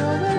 Thank you.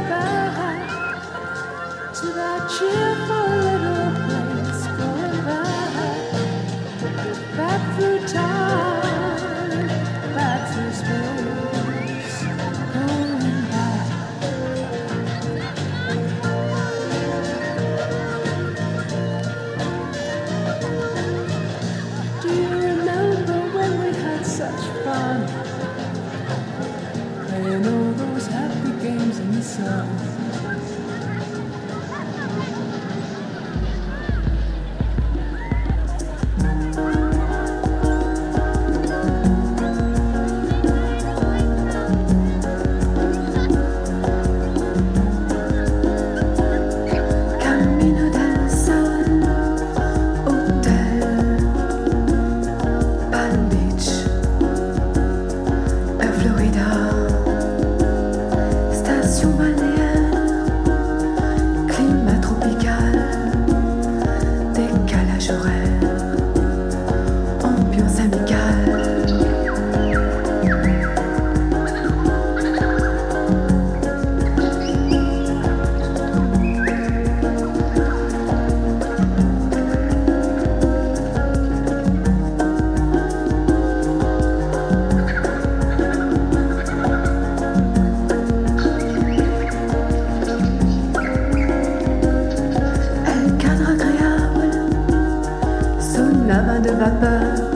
lama de vapeur.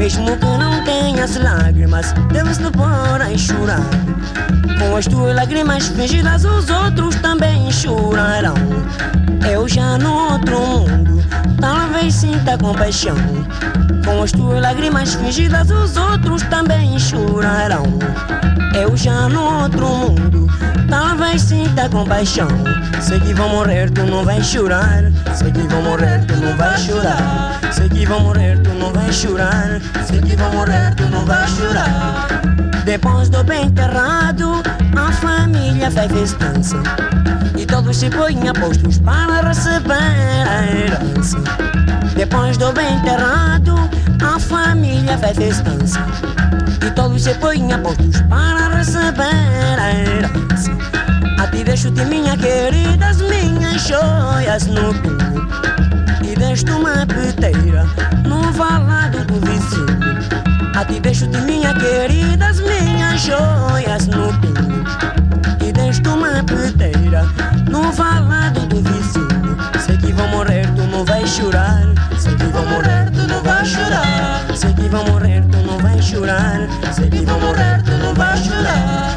Mesmo que não tenhas lágrimas, deves te pôr a chorar. Com as tuas lágrimas fingidas, os outros também chorarão. Eu já no outro mundo, talvez sinta compaixão. Com as tuas lágrimas fingidas, os outros também chorarão. Eu já no outro mundo, talvez sinta compaixão. Sei que vão morrer, tu não vais chorar. Sei que vão morrer, tu não vais chorar. Sei que vão morrer, tu não vais chorar. Sei que vão morrer, tu não vais chorar. Depois do bem enterrado, a família faz festança. E todos se põem a postos para receber a herança. Depois do bem enterrado, a família faz festança. E todos se põem a postos para receber a herança. A ti deixo-te, minha querida, as minhas joias no punho. E deixo uma piteira no valado do vizinho. A ti deixo-te, minha querida, as minhas joias no punho. E deixo uma piteira no valado do vizinho. Sei que vão morrer, tu não vais chorar. Sei que vão morrer, tu não vais chorar. Sei que vão morrer, tu não vais chorar.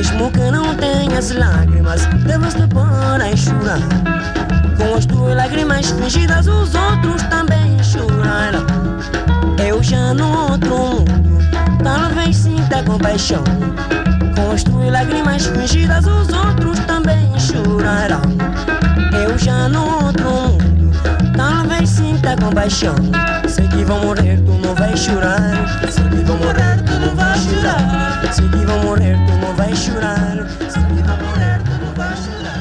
Mesmo que não tenhas lágrimas, deves te pôr a chorar. Com as tuas lágrimas fingidas, os outros também chorarão. Eu já no outro mundo, talvez sinta compaixão. Com as tuas lágrimas fingidas, os outros também chorarão. Eu já no outro mundo, compaixão. Sei que vão morrer, tu não vais chorar. Sei que vão morrer, tu não vais chorar. Sei que vão morrer, tu não vais chorar. Sei vão morrer, tu não chorar.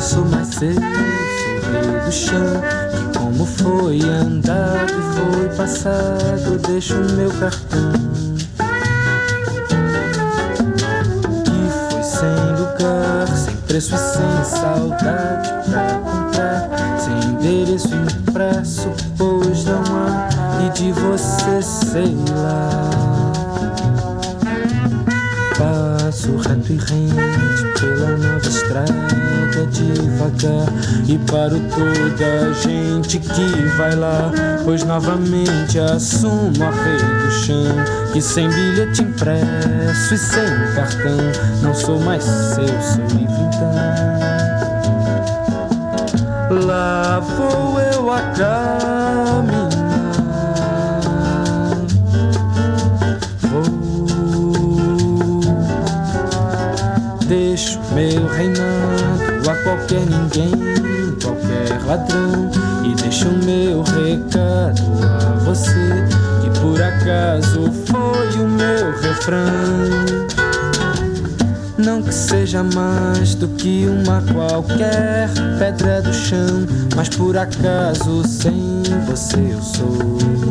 Sou mais sou rei do chão. Que como foi andado e foi passado, deixo meu cartão. Preço e sem saudade pra comprar, sem endereço impresso, pois não há. E de você sei lá. Passo reto e rente pela nova estrada devagar. E paro toda a gente que vai lá Pois novamente assumo a rei do chão Que sem bilhete impresso e sem cartão Não sou mais seu, sou livre então Lá vou eu a caminhar meu reinado a qualquer ninguém, qualquer ladrão. E deixo meu recado a você, que por acaso foi o meu refrão. Não que seja mais do que uma qualquer pedra do chão, mas por acaso sem você eu sou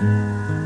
Música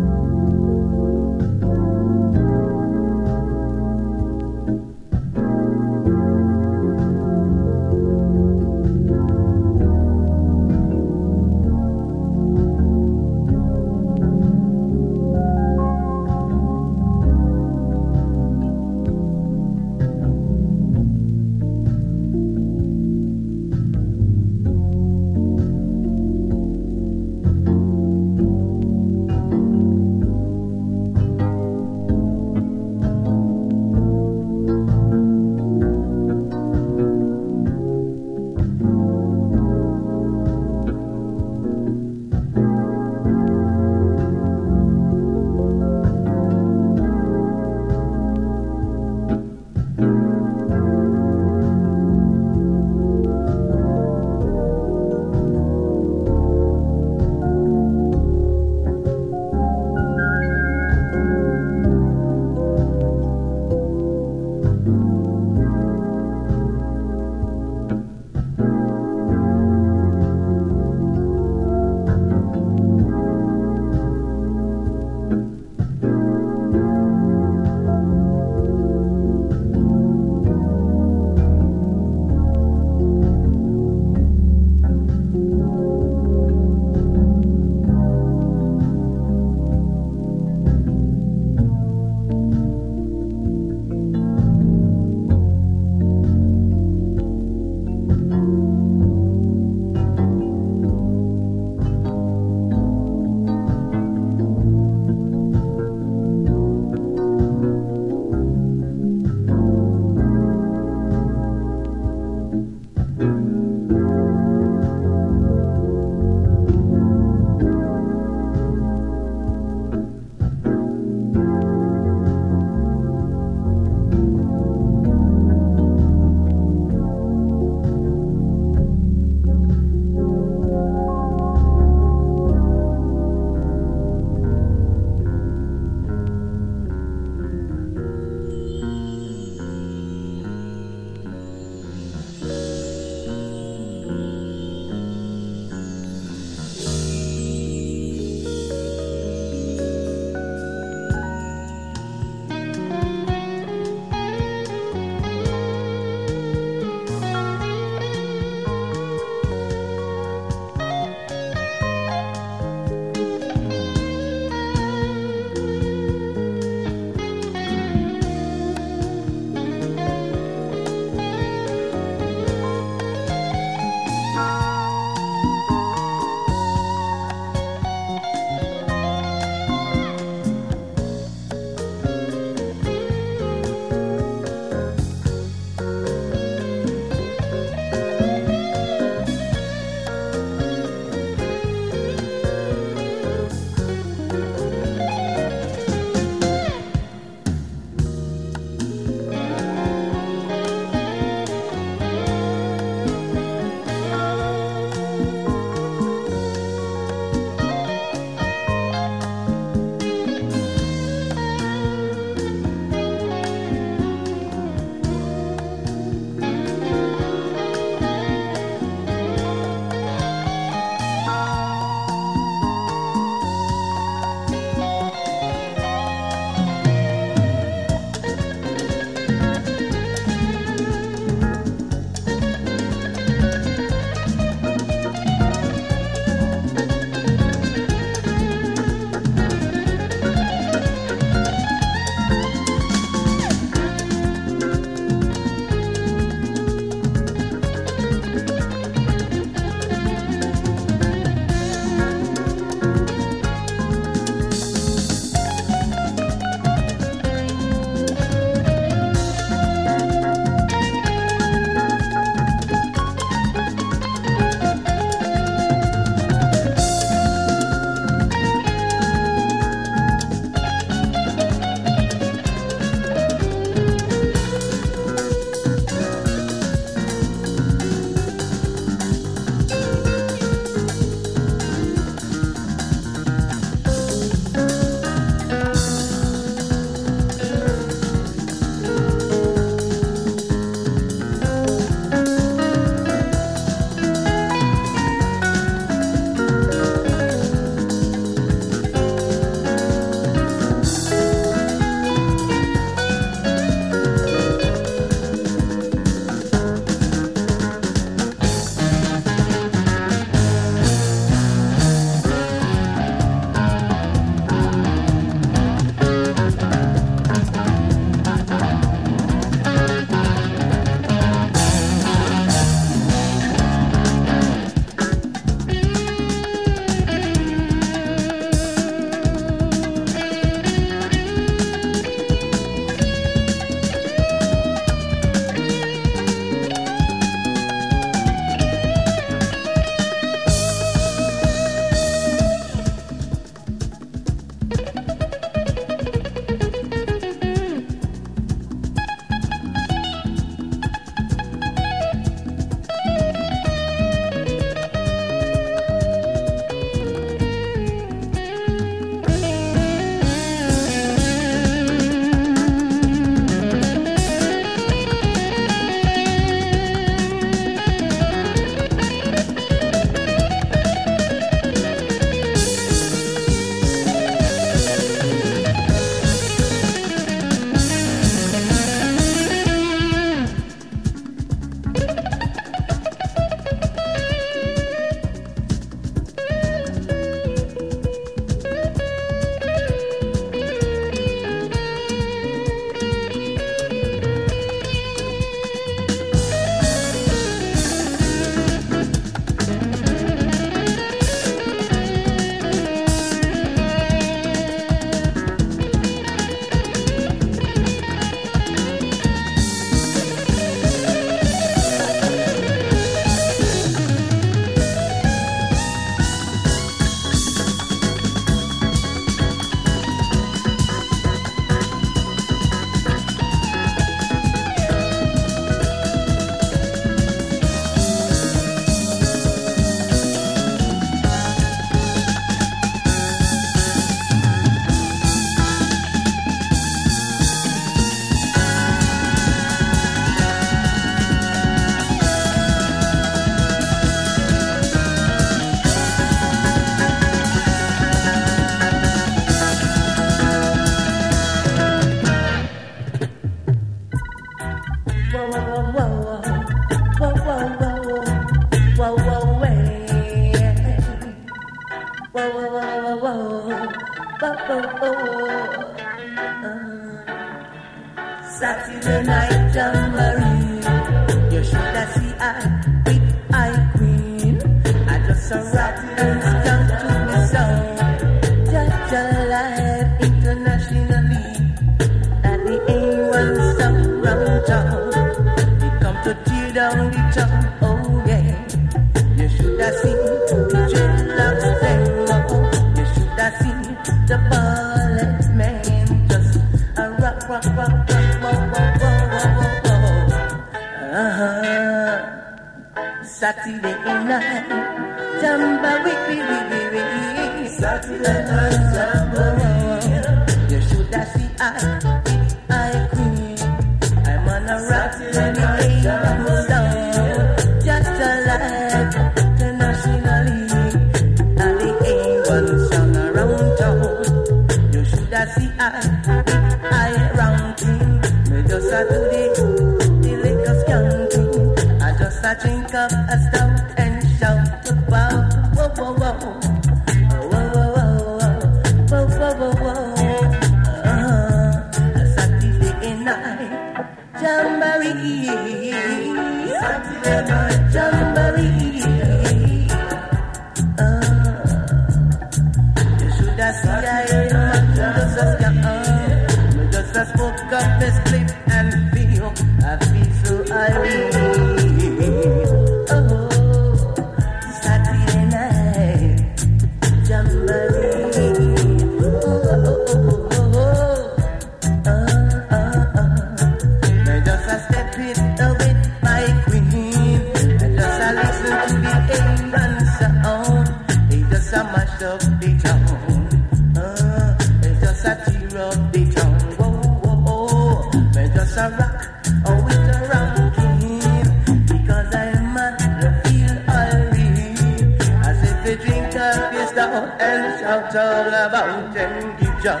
I'll tell about and give ya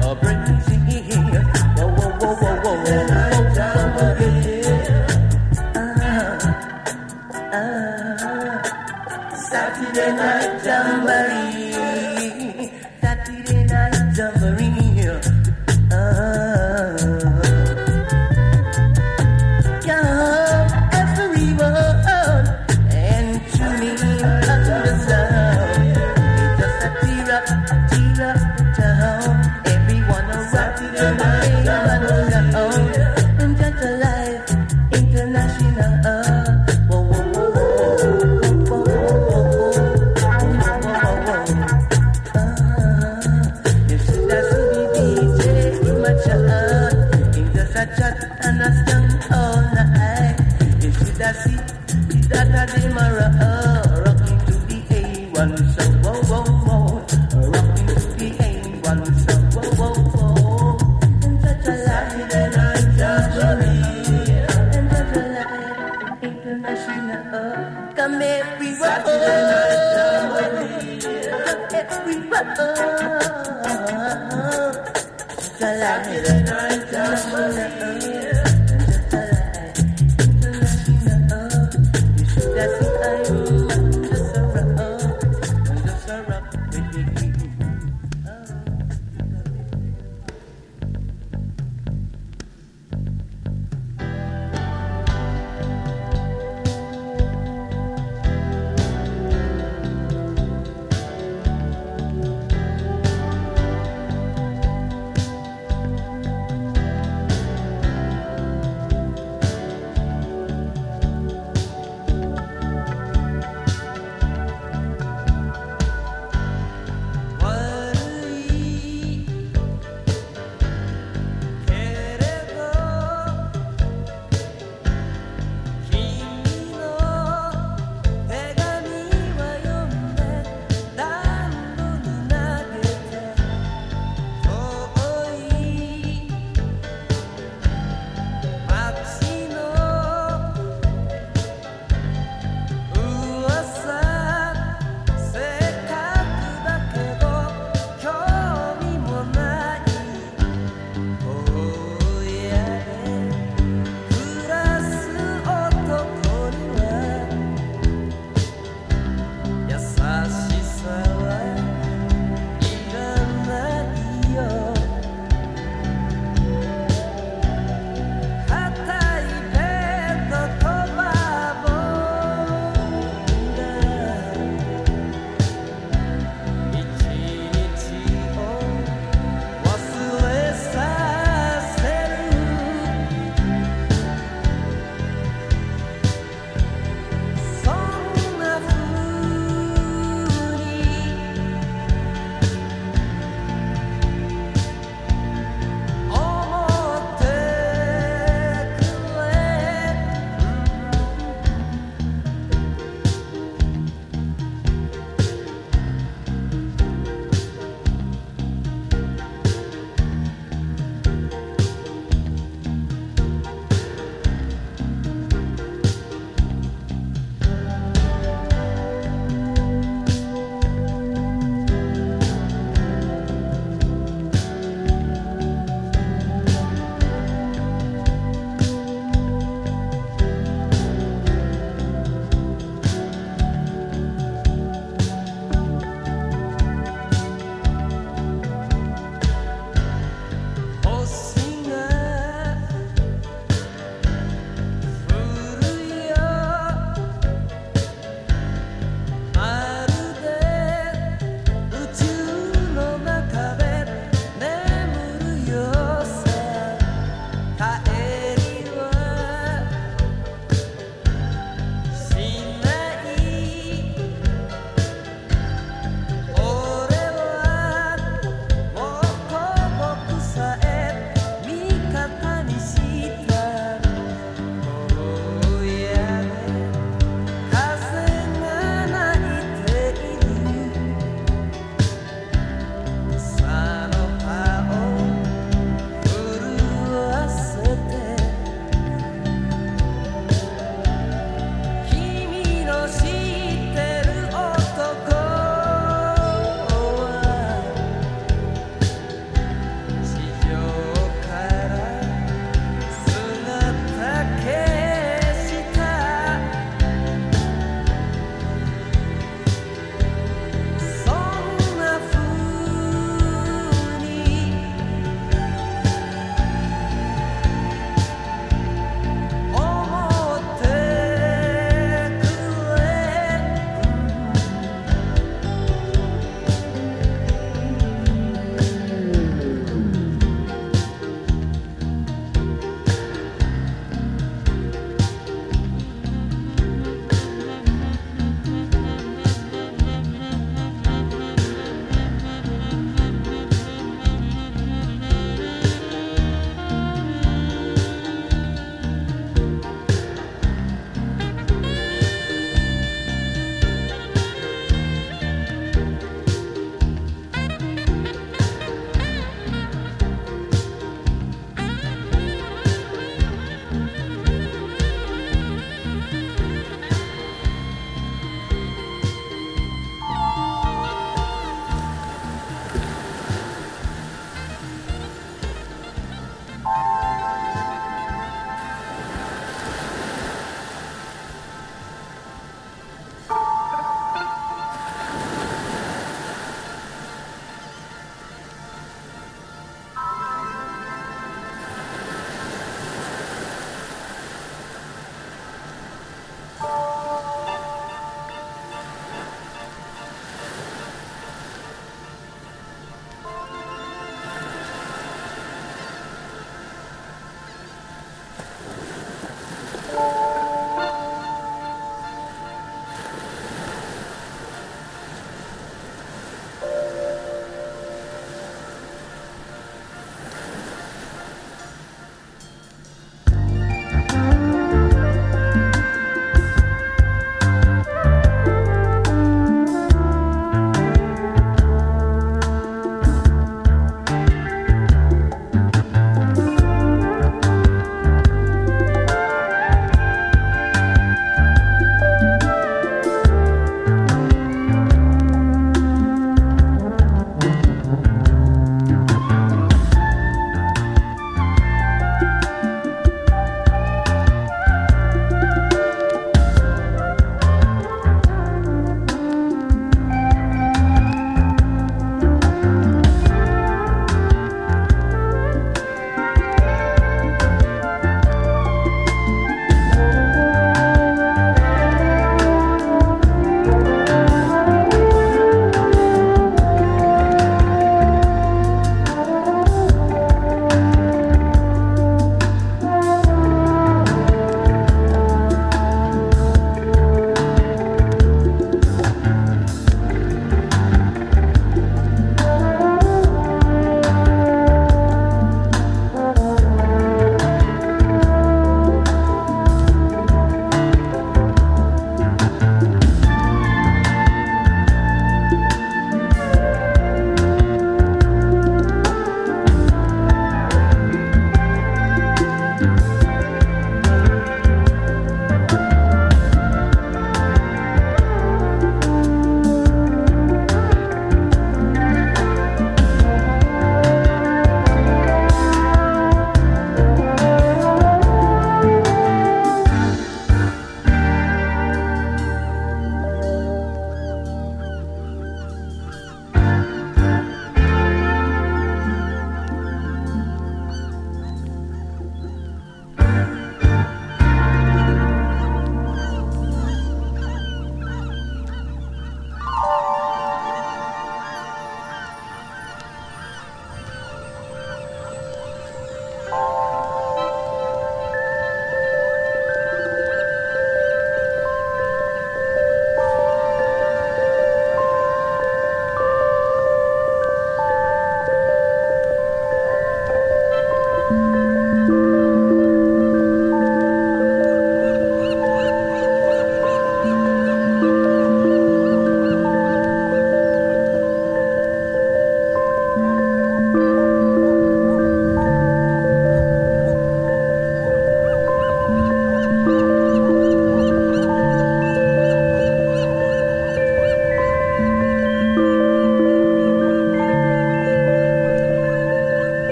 a breezy. Whoa, whoa, whoa, whoa, whoa. Then I'll tell about Saturday night jamboree.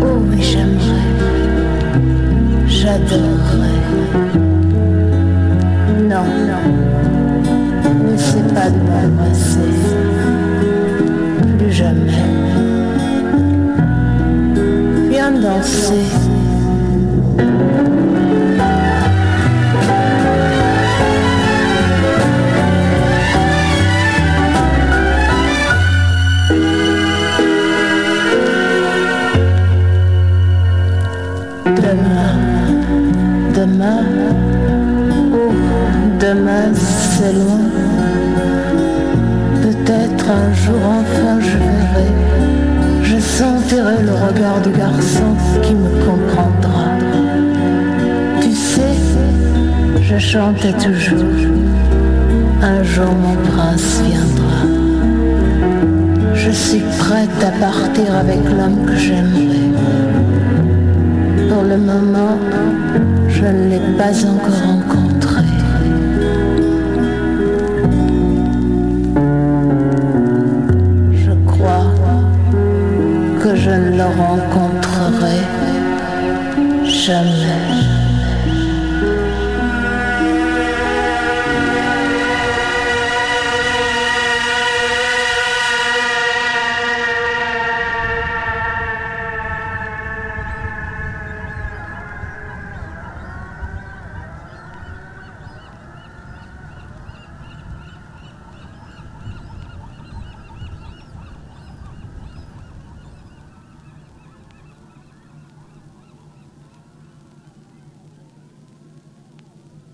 Oh, mais j'aimerais, j'adorerais. Non, non, ne sais pas de m'embrasser, plus jamais. Viens danser. Loin. Peut-être un jour enfin je verrai, je sentirai le regard du garçon qui me comprendra. Tu sais, je chantais toujours, un jour mon prince viendra. Je suis prête à partir avec l'homme que j'aimerais. Pour le moment, je ne l'ai pas encore rencontré. Jamais.